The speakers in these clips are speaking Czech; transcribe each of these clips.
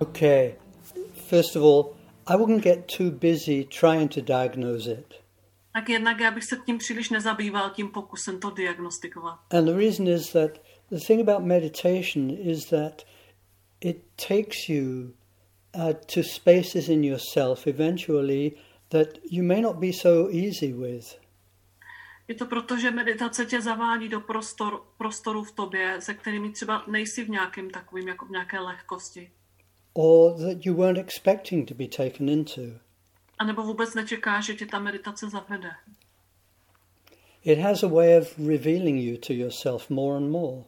Okay, first of all, I wouldn't get too busy trying to diagnose it. Tak jednak já bych se tím příliš nezabýval tím pokusem to diagnostikovat. And the reason is that the thing about meditation is that it takes you uh, to spaces in yourself eventually that you may not be so easy with. Je to proto, že meditace tě zavádí do prostor, prostoru v tobě, se kterými třeba nejsi v nějakém takovým, jako v nějaké lehkosti. Or that you weren't expecting to be taken into. A nebo vůbec nečekáš, že tě ta meditace zavede. It has a way of revealing you to yourself more and more.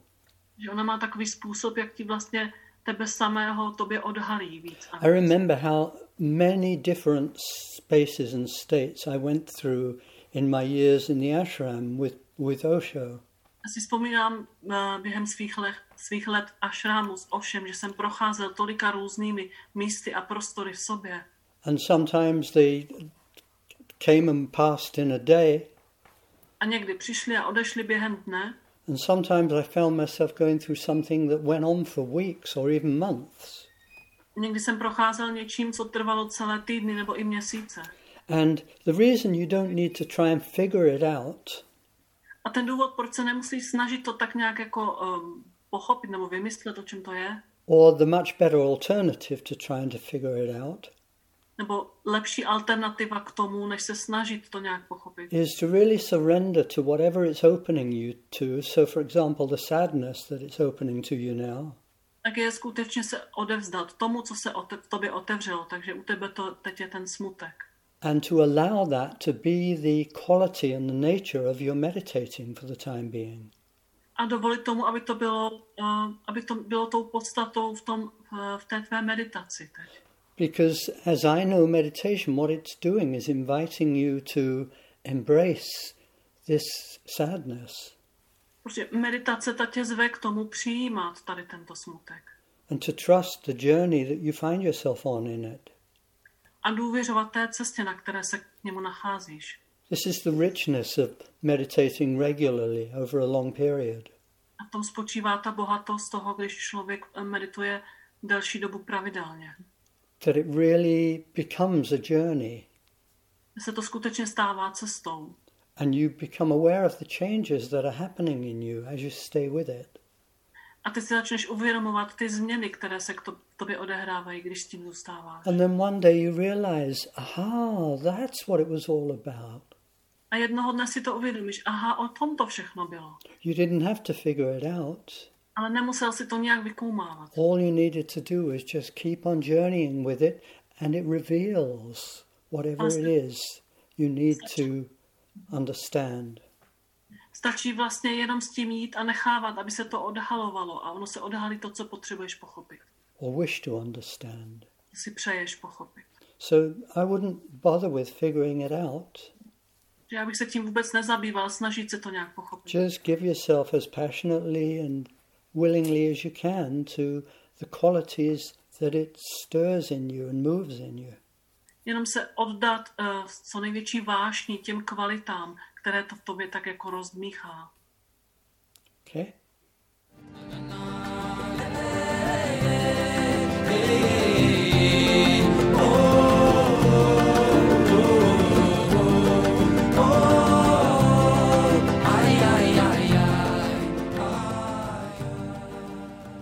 Že ona má takový způsob, jak ti vlastně tebe samého tobě odhalí víc. I remember how many different spaces and states I went through in my years in the ashram with, with Osho. Já si vzpomínám eh, během svých let, svých let ašrámu s Ošem, že jsem procházel tolika různými místy a prostory v sobě. And sometimes they came and passed in a day, A někdy přišli a odešli během dne. and sometimes I found myself going through something that went on for weeks or even months. Někdy jsem procházel něčím, co trvalo celé týdny nebo i měsíce. And the reason you don't need to try and figure it out A ten důvod, proč se nemusí snažit to tak nějak jako um, pochopit nebo vymyslet, o čem to je, or the much better alternative to trying to figure it out nebo lepší alternativa k tomu, než se snažit to nějak pochopit, is to really surrender to whatever it's opening you to. So, for example, the sadness that it's opening to you now, tak je skutečně se odevzdat tomu, co se ote- tobě otevřelo. Takže u tebe to teď je ten smutek. and to allow that to be the quality and the nature of your meditating for the time being. A dovolit tomu, aby to bylo, uh, aby to bylo tou podstatou v, tom, uh, v té tvé meditaci teď. Because as I know meditation, what it's doing is inviting you to embrace this sadness Protože meditace ta tě zve k tomu přijímat tady tento smutek. and to trust the journey that you find yourself on in it. A důvěřovat té cestě, na které se k němu nacházíš. This is the richness of meditating regularly over a long period. A tom spočívá ta bohatost toho, když člověk eh, medituje delší dobu pravidelně. That it really becomes a journey se to skutečně stává cestou. and you become aware of the changes that are happening in you as you stay with it. A ty si začneš uvědomovat ty změny, které se k to, tobě odehrávají, když tím zůstáváš. And then one day you realize, aha, that's what it was all about. A jednoho dne si to uvědomíš. Aha, o tom to všechno bylo. You didn't have to figure it out. Ale nemusel si to nějak vykoumávat. All you needed to do is just keep on journeying with it, and it reveals whatever it is you need to understand. Stačí vlastně jenom s tím jít a nechávat, aby se to odhalovalo. A ono se odhalí to, co potřebuješ pochopit. or wish to understand. Si přeješ pochopit. So I wouldn't bother with figuring it out. Já bych se tím vůbec nezabýval, snažit se to nějak pochopit. Just give yourself as passionately and willingly as you can to the qualities that it stirs in you and moves in you. Jenom se oddat uh, co největší vášní těm kvalitám, které to v tobě tak jako rozdmíchá. Okay?